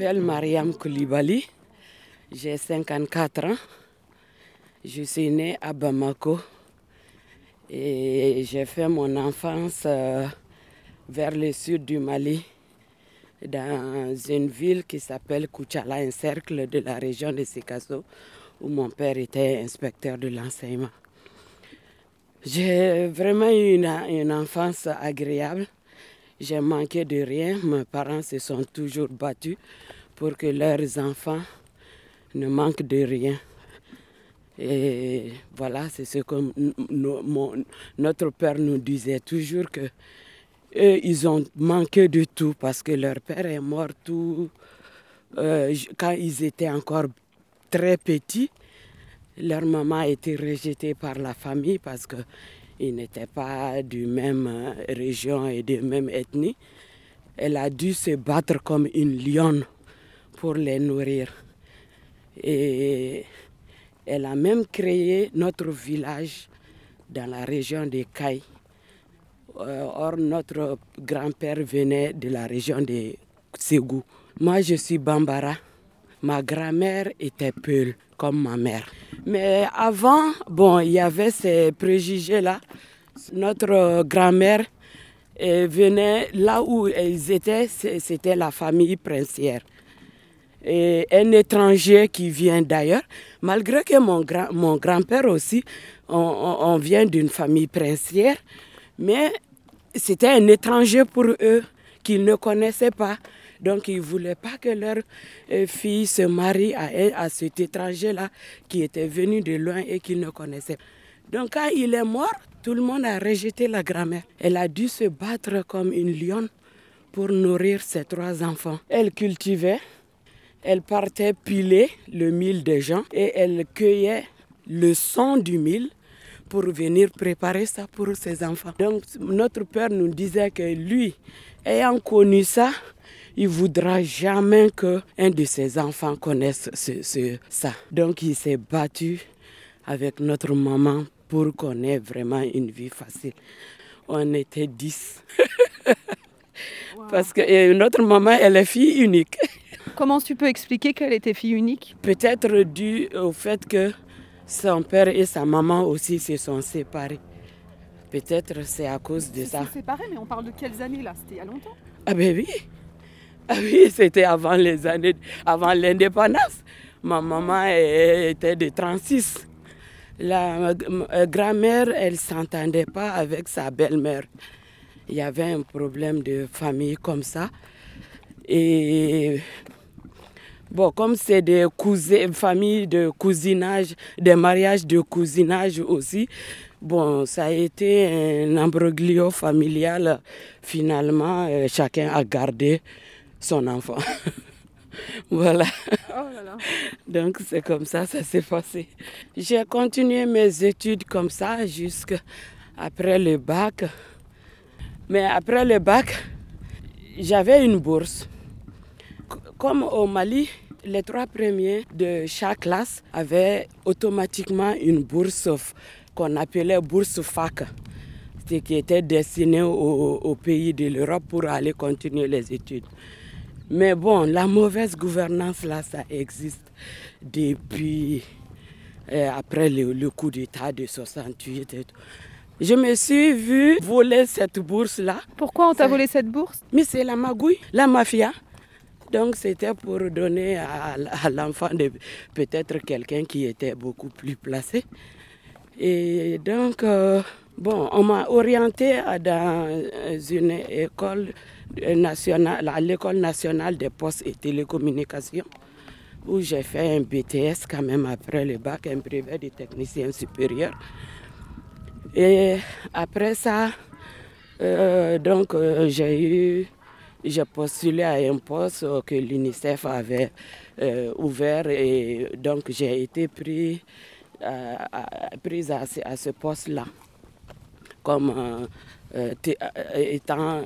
G: m'appelle Mariam Koulibaly, j'ai 54 ans. Je suis née à Bamako et j'ai fait mon enfance euh, vers le sud du Mali, dans une ville qui s'appelle Kouchala, un cercle de la région de Sikasso, où mon père était inspecteur de l'enseignement. J'ai vraiment eu une, une enfance agréable. J'ai manqué de rien. Mes parents se sont toujours battus pour que leurs enfants ne manquent de rien. Et voilà, c'est ce que notre père nous disait toujours que ils ont manqué de tout parce que leur père est mort tout euh, quand ils étaient encore très petits. Leur maman a été rejetée par la famille parce qu'ils n'étaient pas du même euh, région et de même ethnie. Elle a dû se battre comme une lionne pour les nourrir. Et elle a même créé notre village dans la région de Caille. Euh, or, notre grand-père venait de la région de Ségou. Moi, je suis Bambara. Ma grand-mère était Peul, comme ma mère. Mais avant, bon, il y avait ces préjugés-là. Notre grand-mère venait là où ils étaient, c'était la famille princière. et un étranger qui vient d'ailleurs, malgré que mon, grand, mon grand-père aussi, on vient d'une famille princière, mais c'était un étranger pour eux qu'ils ne connaissaient pas. Donc, ils ne voulaient pas que leur euh, fille se marie à, à cet étranger-là qui était venu de loin et qu'ils ne connaissaient. Donc, quand il est mort, tout le monde a rejeté la grand-mère. Elle a dû se battre comme une lionne pour nourrir ses trois enfants. Elle cultivait, elle partait piler le mil des gens et elle cueillait le son du mil pour venir préparer ça pour ses enfants. Donc notre père nous disait que lui, ayant connu ça, il voudra jamais que un de ses enfants connaisse ce- ce- ça. Donc il s'est battu avec notre maman pour qu'on ait vraiment une vie facile. On était dix. Parce que notre maman, elle est fille unique.
B: Comment tu peux expliquer qu'elle était fille unique?
G: Peut-être dû au fait que son père et sa maman aussi se sont séparés. Peut-être c'est à cause de ça.
B: séparés, mais on parle de quelles années là? C'était il y a longtemps?
G: Ah ben oui. Ah oui, c'était avant les années, avant l'indépendance. Ma maman était de 36. La euh, grand-mère, elle s'entendait pas avec sa belle-mère. Il y avait un problème de famille comme ça. Et Bon, comme c'est des cousins, familles de cousinage, des mariages de cousinage aussi, bon, ça a été un imbroglio familial. Finalement, euh, chacun a gardé son enfant. voilà. Donc c'est comme ça, ça s'est passé. J'ai continué mes études comme ça jusqu'après le bac. Mais après le bac, j'avais une bourse. Comme au Mali, les trois premiers de chaque classe avaient automatiquement une bourse qu'on appelait bourse FAC, qui était destinée aux, aux pays de l'Europe pour aller continuer les études. Mais bon, la mauvaise gouvernance là, ça existe depuis euh, après le, le coup d'État de 68 et tout. Je me suis vue voler cette bourse-là.
B: Pourquoi on t'a volé cette bourse?
G: Mais c'est la magouille, la mafia. Donc c'était pour donner à, à l'enfant de peut-être quelqu'un qui était beaucoup plus placé. Et donc, euh, bon, on m'a orienté dans une école nationale, à l'école nationale des postes et télécommunications, où j'ai fait un BTS quand même après le bac, un brevet de technicien supérieur. Et après ça, euh, donc euh, j'ai postulé à un poste que l'UNICEF avait euh, ouvert et donc j'ai été pris, prise à ce poste-là comme euh, euh, euh, étant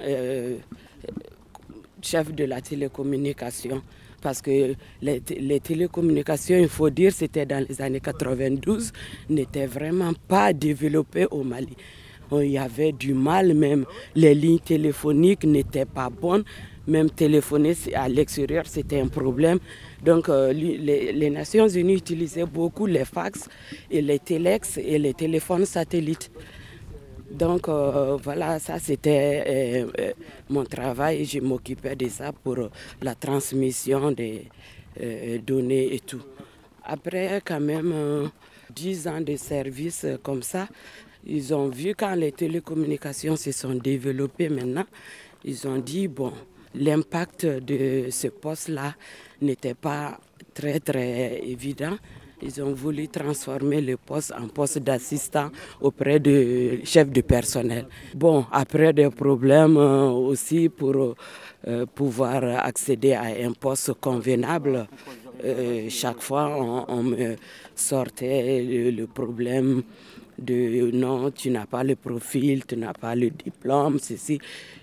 G: chef de la télécommunication. Parce que les, té- les télécommunications, il faut dire, c'était dans les années 92, n'étaient vraiment pas développées au Mali. Il y avait du mal même. Les lignes téléphoniques n'étaient pas bonnes. Même téléphoner à l'extérieur, c'était un problème. Donc, les, les Nations Unies utilisaient beaucoup les fax et les téléx et les téléphones satellites. Donc euh, voilà, ça c'était euh, euh, mon travail je m'occupais de ça pour la transmission des données et tout. Après quand même euh, 10 ans de service comme ça, ils ont vu quand les télécommunications se sont développées maintenant, ils ont dit bon, l'impact de ce poste-là n'était pas très très évident. Ils ont voulu transformer le poste en poste d'assistant auprès du chef de personnel. Bon, après des problèmes euh, aussi pour euh, pouvoir accéder à un poste convenable, euh, chaque fois on, me sortait le, le problème de non, tu n'as pas le profil, tu n'as pas le diplôme, ceci.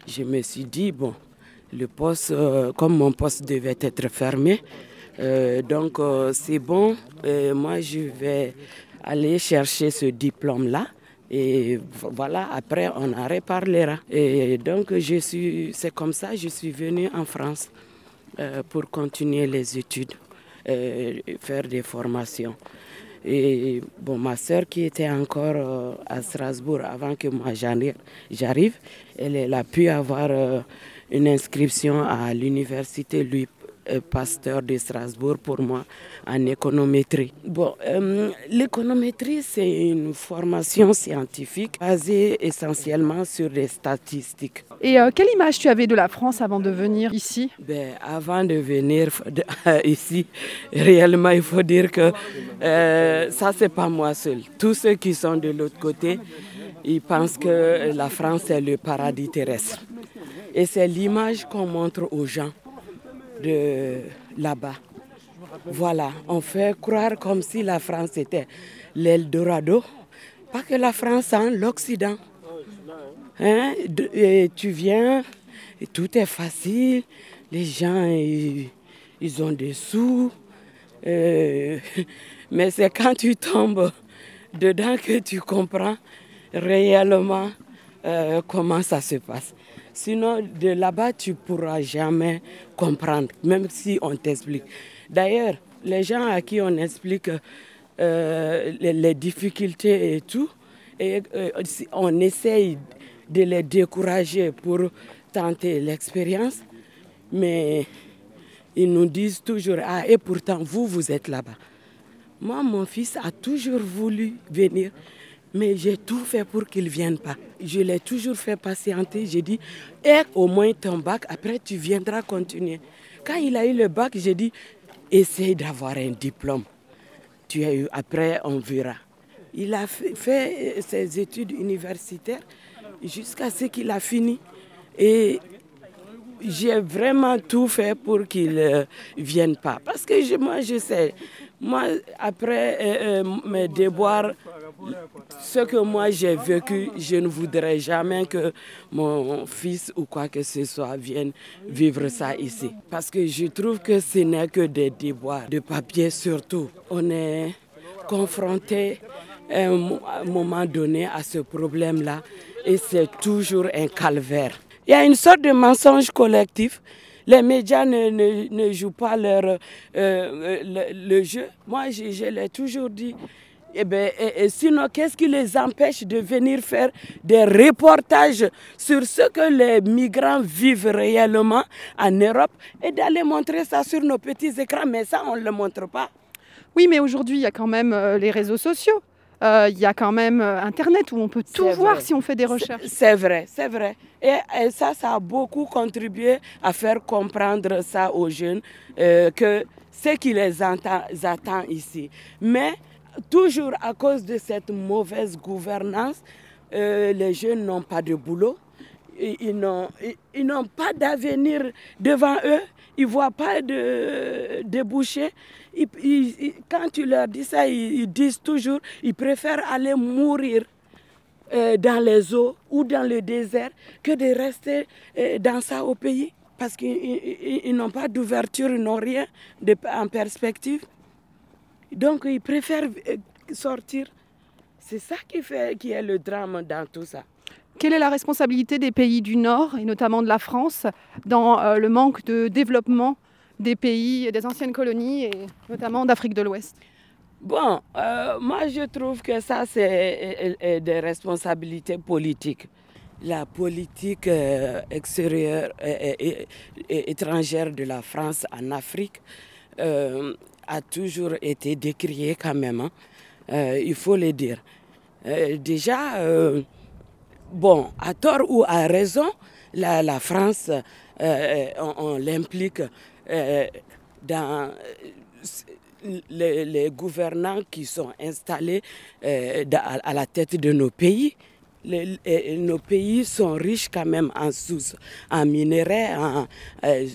G: Je me suis dit, bon, le poste, comme mon poste devait être fermé, donc euh, c'est bon, euh, moi je vais aller chercher ce diplôme-là. Et voilà, après on en reparlera. Et donc c'est comme ça, je suis venue en France euh, pour continuer les études, euh, faire des formations. Et bon, ma soeur qui était encore euh, à Strasbourg avant que moi j'arrive, elle, a pu avoir euh, une inscription à l'université euh, Pasteur de Strasbourg pour moi en économétrie. Bon, euh, l'économétrie, c'est une formation scientifique basée essentiellement sur les statistiques.
B: Et euh, quelle image tu avais de la France avant de venir ici?
G: Ben, avant de venir ici, réellement, il faut dire que euh, ça, c'est pas moi seul. Tous ceux qui sont de l'autre côté, ils pensent que la France est le paradis terrestre. Et c'est l'image qu'on montre aux gens là-bas. Voilà, on fait croire comme si la France était l'Eldorado. Pas que la France, hein, l'Occident. Hein, tu viens, tout est facile. Les gens, ils, ils ont des sous. Euh, mais c'est quand tu tombes dedans que tu comprends réellement euh, comment ça se passe. Sinon, de là-bas, tu pourras jamais comprendre, même si on t'explique. D'ailleurs, les gens à qui on explique euh, les, difficultés et tout, et, euh, on essaye de les décourager pour tenter l'expérience, mais ils nous disent toujours, ah, et pourtant, vous, vous êtes là-bas. Moi, mon fils a toujours voulu venir, mais j'ai tout fait pour qu'il ne vienne pas. Je l'ai toujours fait patienter. J'ai dit, et au moins ton bac, après tu viendras continuer. Quand il a eu le bac, j'ai dit, essaye d'avoir un diplôme. Tu as eu, après, on verra. Il a fait, euh, ses études universitaires jusqu'à ce qu'il a fini. Et j'ai vraiment tout fait pour qu'il ne vienne pas. Parce que moi, je sais, moi, après euh, euh, mes déboires, ce que moi j'ai vécu, je ne voudrais jamais que mon fils ou quoi que ce soit vienne vivre ça ici. Parce que je trouve que ce n'est que des déboires de papier surtout. On est confronté à un mo- à un moment donné à ce problème-là et c'est toujours un calvaire. Il y a une sorte de mensonge collectif. Les médias ne, ne- ne jouent pas leur, euh, le, jeu. Moi, je, l'ai toujours dit. Eh et- et sinon, qu'est-ce qui les empêche de venir faire des reportages sur ce que les migrants vivent réellement en Europe et d'aller montrer ça sur nos petits écrans Mais ça, on ne le montre pas.
B: Oui, mais aujourd'hui, il y a quand même euh, les réseaux sociaux. Euh, Il y a quand même euh, Internet où on peut tout voir
G: vrai.
B: si on fait des recherches.
G: C'est vrai, c'est vrai. Et, et ça, ça a beaucoup contribué à faire comprendre ça aux jeunes, euh, que ce qui les attend ici. Mais toujours à cause de cette mauvaise gouvernance, euh, les jeunes n'ont pas de boulot. Ils- ils n'ont pas d'avenir devant eux. Ils ne voient pas de ils- ils- quand tu leur dis ça, ils, disent toujours ils préfèrent aller mourir euh, dans les eaux ou dans le désert que de rester euh, dans ça au pays. Parce qu'ils ils- ils- ils n'ont pas d'ouverture, ils n'ont rien de, en perspective. Donc ils préfèrent euh, sortir. C'est ça qui, fait, qui est le drame dans tout ça.
B: Quelle est la responsabilité des pays du Nord, et notamment de la France, dans euh, le manque de développement des pays, des anciennes colonies, et notamment d'Afrique de l'Ouest?
G: Bon, euh, moi je trouve que ça c'est des responsabilités politiques. La politique euh, extérieure et, étrangère de la France en Afrique a toujours été décriée quand même. hein. Il faut le dire. Déjà, bon, à tort ou à raison, la, France, euh, on, on l'implique euh, dans euh, les, gouvernants qui sont installés euh, à, la tête de nos pays. Nos pays sont riches quand même en sous, en minerais, en euh,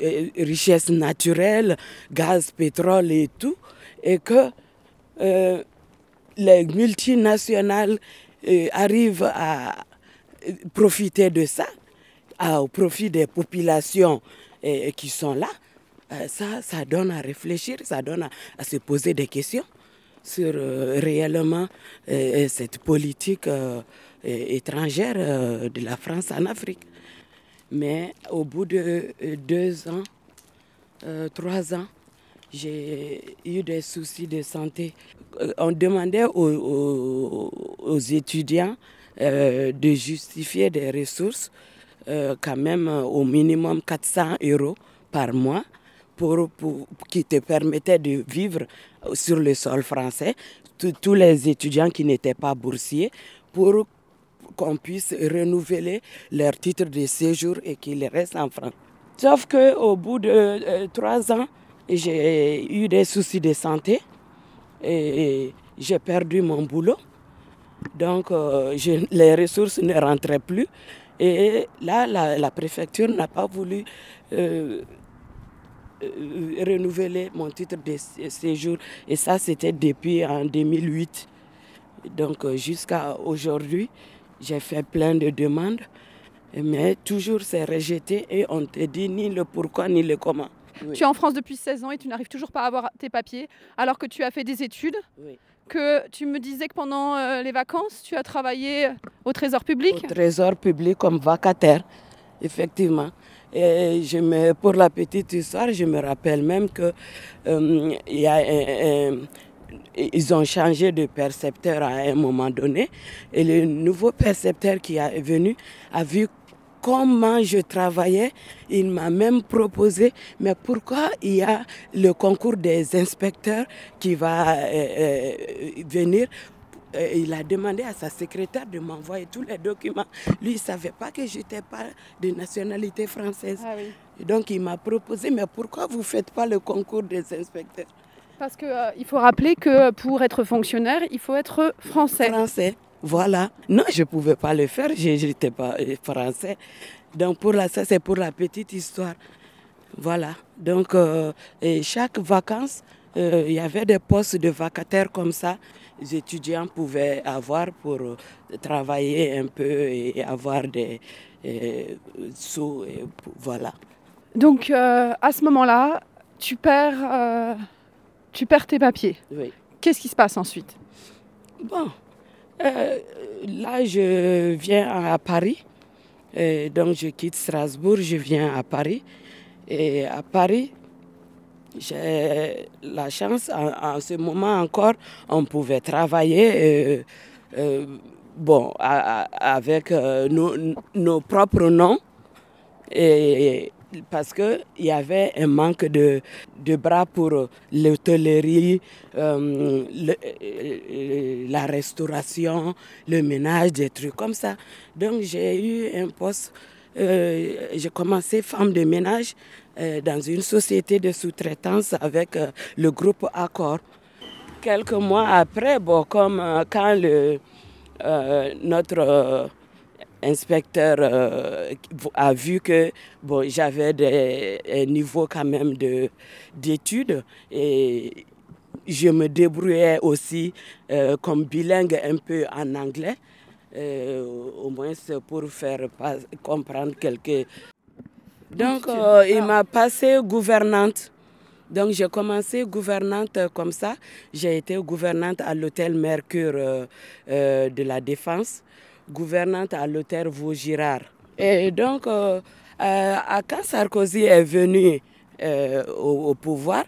G: euh, richesses naturelles, gaz, pétrole et tout, et que euh, les multinationales euh, arrivent à euh, profiter de ça, à- au profit des populations euh, qui sont là, euh, ça, ça donne à réfléchir, ça donne à, à se poser des questions sur euh, réellement euh, cette politique euh, euh, étrangère euh, de la France en Afrique. Mais au bout de euh, deux ans, euh, trois ans, j'ai eu des soucis de santé. Euh, On demandait aux, aux- étudiants euh, de justifier des ressources, euh, quand même au minimum 400 euros par mois, pour, pour- qui te permettait de vivre sur le sol français, tous- les étudiants qui n'étaient pas boursiers, pour qu'on puisse renouveler leur titre de séjour et qu'ils restent en France. Sauf qu'au bout de trois ans, j'ai eu des soucis de santé et j'ai perdu mon boulot. Donc, euh, les ressources ne rentraient plus. Et là, la, préfecture n'a pas voulu euh, euh, renouveler mon titre de sé- séjour. Et ça, c'était depuis en 2008. Donc, jusqu'à aujourd'hui, j'ai fait plein de demandes. Mais toujours c'est rejeté et on te dit ni le pourquoi ni le comment. Oui.
B: Tu es en France depuis 16 ans et tu n'arrives toujours pas à avoir tes papiers, alors que tu as fait des études,
G: Oui.
B: que tu me disais que pendant euh, les vacances, tu as travaillé au Trésor public.
G: au trésor public comme vacataire, effectivement. Et je me, pour la petite histoire, je me rappelle même que euh, y a ils ont changé de percepteur à un moment donné. Et le nouveau percepteur qui est venu a vu comment je travaillais. Il m'a même proposé, mais pourquoi il y a le concours des inspecteurs qui va euh, euh, venir? Euh, il a demandé à sa secrétaire de m'envoyer tous les documents. Lui, il ne savait pas que je n'étais pas de nationalité française.
B: Ah oui.
G: Et donc, il m'a proposé, mais pourquoi vous ne faites pas le concours des inspecteurs?
B: Parce qu'il faut rappeler que pour être fonctionnaire, il faut être français.
G: français Voilà. Non, je ne pouvais pas le faire, je n'étais pas euh, français. Donc, pour la, ça, c'est pour la petite histoire. Voilà. Donc, euh, et chaque vacances, euh, il y avait des postes de vacataires comme ça. Les étudiants pouvaient avoir pour euh, travailler un peu et avoir des sous. et voilà.
B: Donc à ce moment-là, tu perds, tu perds tes papiers.
G: Oui.
B: Qu'est-ce qui se passe ensuite?
G: Bon, euh, là, je viens à Paris. Donc, je quitte Strasbourg, je viens à Paris. Et à Paris, j'ai la chance, en, ce moment encore, on pouvait travailler euh, euh, bon, avec nos, nos propres noms. Et parce qu'il y avait un manque de, de bras pour l'hôtellerie, euh, le- euh, la restauration, le ménage, des trucs comme ça. Donc j'ai eu un poste, euh, j'ai commencé femme de ménage euh, dans une société de sous-traitance avec euh, le groupe Accor. Quelques mois après, bon, comme euh, quand euh, notre euh, inspecteur euh, a vu que bon, j'avais des un niveau quand même de- d'études et je me débrouillais aussi euh, comme bilingue un peu en anglais, euh, au moins pour faire pas- comprendre quelques... Donc il m'a passé gouvernante. Donc j'ai commencé gouvernante comme ça. J'ai été gouvernante à l'hôtel Mercure de la Défense, gouvernante à l'hôtel Vaugirard. Et donc, euh, euh, quand Sarkozy est venu euh, au, pouvoir,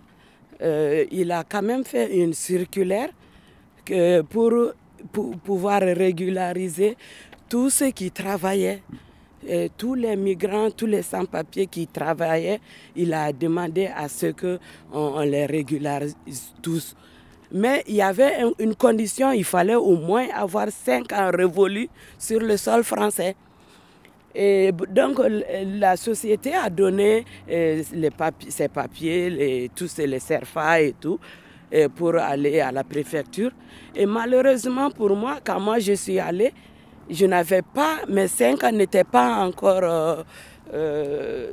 G: il a quand même fait une circulaire pour, pour pouvoir régulariser tous ceux qui travaillaient tous les migrants, tous les sans-papiers qui travaillaient, il a demandé à ce qu'on on les régularise tous. Mais il y avait un- une condition, il fallait au moins avoir cinq ans révolus sur le sol français. Et donc la société a donné euh, les ses papiers, tous les CERFA et tout, euh, pour aller à la préfecture. Et malheureusement pour moi, quand moi je suis allée, je n'avais pas, mes cinq ans n'étaient pas encore, euh,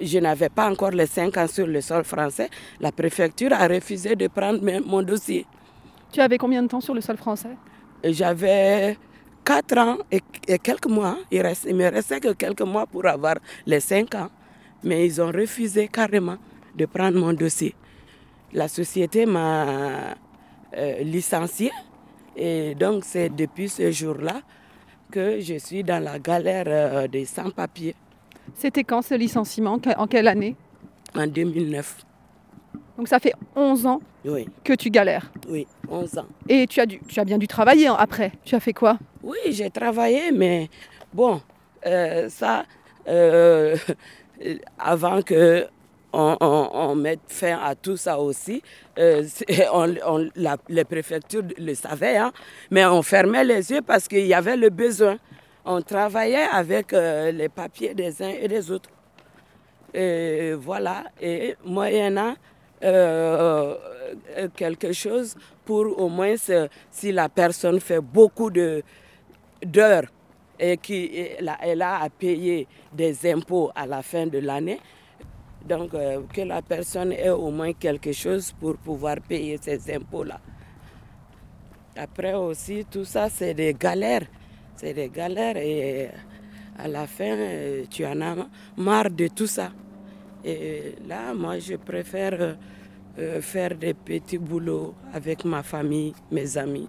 G: je n'avais pas encore les cinq ans sur le sol français. La préfecture a refusé de prendre mon dossier.
B: Tu avais combien de temps sur le sol français?
G: J'avais quatre ans et, et quelques mois. Il, reste, il me restait que quelques mois pour avoir les cinq ans. Mais ils ont refusé carrément de prendre mon dossier. La société m'a euh, licencié. Et donc, c'est depuis ce jour-là que je suis dans la galère euh, des sans-papiers
B: C'était quand ce licenciement? En quelle année?
G: En 2009.
B: Donc ça fait 11 ans
G: Oui,
B: que tu galères.
G: oui, 11 ans.
B: Et tu as, dû, tu as bien dû travailler hein, après. Tu as fait quoi?
G: Oui, j'ai travaillé, mais bon, euh, ça, euh, avant que on, on- on met fin à tout ça aussi. Euh, on- on- la- les préfectures le savaient, hein, mais on fermait les yeux parce qu'il y avait le besoin. On travaillait avec euh, les papiers des uns et des autres. Et voilà, et moyennant euh, euh, quelque chose pour au moins euh, si la personne fait beaucoup d'heures et qu'elle a, à payer des impôts à la fin de l'année, donc que la personne ait au moins quelque chose pour pouvoir payer ces impôts-là. Après aussi, tout ça, c'est des galères. C'est des galères et à la fin, euh, tu en as marre de tout ça. Et là, moi, je préfère euh, euh, faire des petits boulots avec ma famille, mes amis,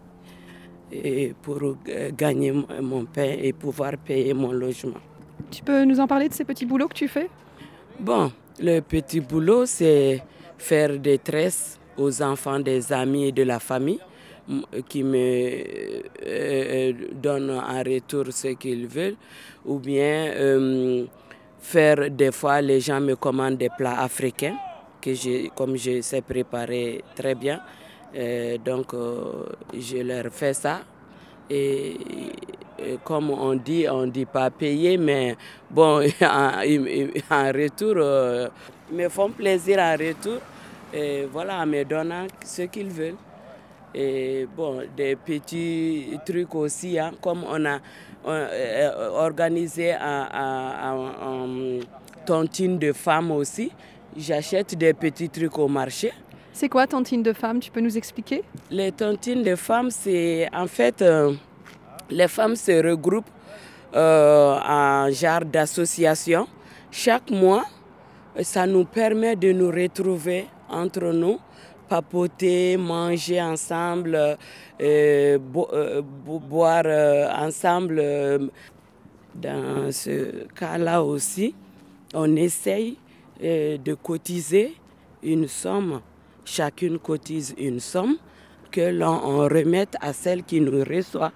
G: et pour euh, gagner mon- pain et pouvoir payer mon logement.
B: Tu peux nous en parler de ces petits boulots que tu fais?
G: Bon, le petit boulot, c'est faire des tresses aux enfants des amis et de la famille qui me euh, euh, donnent en retour ce qu'ils veulent. Ou bien euh, faire des fois, les gens me commandent des plats africains, que j'ai, comme je sais préparer très bien. Donc, je leur fais ça. Et, comme on dit, on ne dit pas payer, mais bon, en, retour, ils me font plaisir en retour. Et voilà, en me donnant ce qu'ils veulent. Et bon, des petits trucs aussi, hein, comme on a on, euh, organisé un, tontine de femmes aussi. J'achète des petits trucs au marché.
B: C'est quoi Tantine de femme Tu peux nous expliquer?
G: Les tontines de femmes, c'est en fait, euh, les femmes se regroupent euh, en genre d'association. Chaque mois, ça nous permet de nous retrouver entre nous, papoter, manger ensemble, euh, euh, bo- boire euh, ensemble. Dans ce cas-là aussi, on essaye de cotiser une somme. Chacune cotise une somme que l'on on remette à celle qui nous reçoit.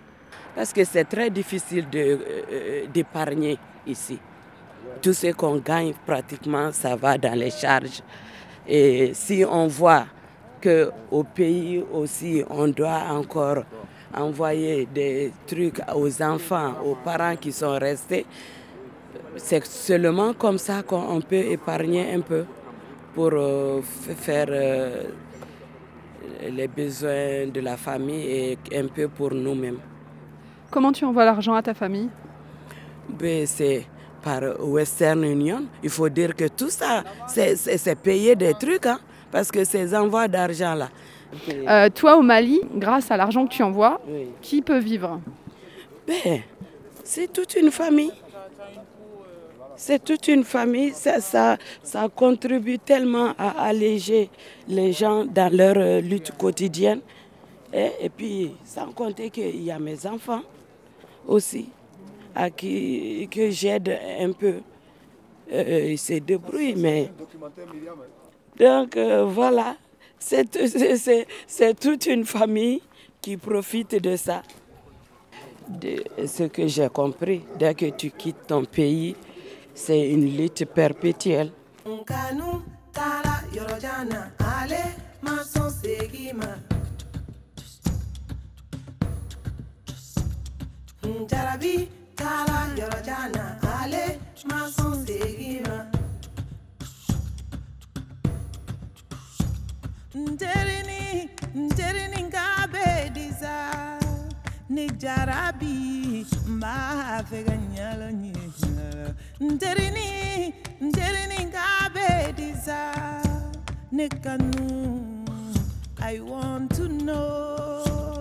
G: Parce que c'est très difficile d'épargner ici. Tout ce qu'on gagne, pratiquement, ça va dans les charges. Et si on voit qu'au pays aussi, on doit encore envoyer des trucs aux enfants, aux parents qui sont restés, c'est seulement comme ça qu'on peut épargner un peu pour euh, faire euh, les besoins de la famille et un peu pour nous-mêmes.
B: Comment tu envoies l'argent à ta famille?
G: Ben, c'est par Western Union. Il faut dire que tout ça, c'est payer des trucs, hein, parce que ces envois d'argent-là.
B: Euh, Toi, au Mali, grâce à l'argent que tu envoies,
G: Oui.
B: qui peut vivre?
G: Ben, c'est toute une famille. C'est toute une famille. Ça, ça, ça contribue tellement à alléger les gens dans leur euh, lutte quotidienne. Et, et puis, sans compter qu'il y a mes enfants aussi, à qui que j'aide un peu. Euh, ils se débrouillent, mais. Donc, euh, voilà. C'est toute une famille qui profite de ça de ce que j'ai compris, dès que tu quittes ton pays, c'est une lutte perpétuelle.
H: nderini nderini ngabediza nijarabi mafega nyalo nyalo nderini nderini ngabediza nikanu I want to know.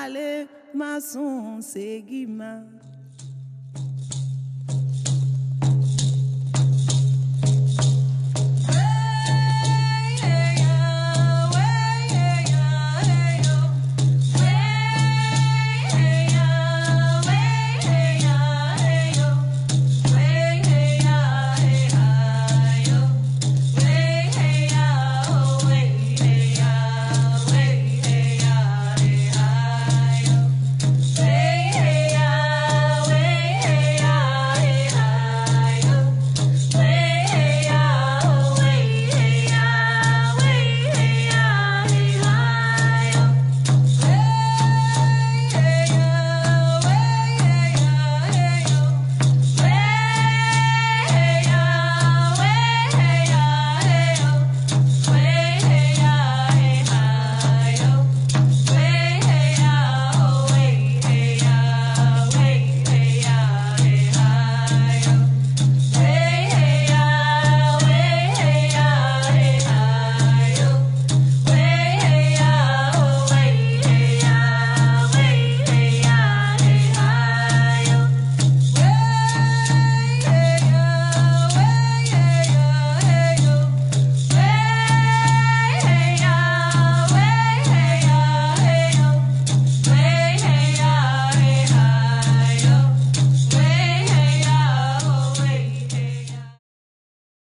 H: Ale ma sɔn segi ma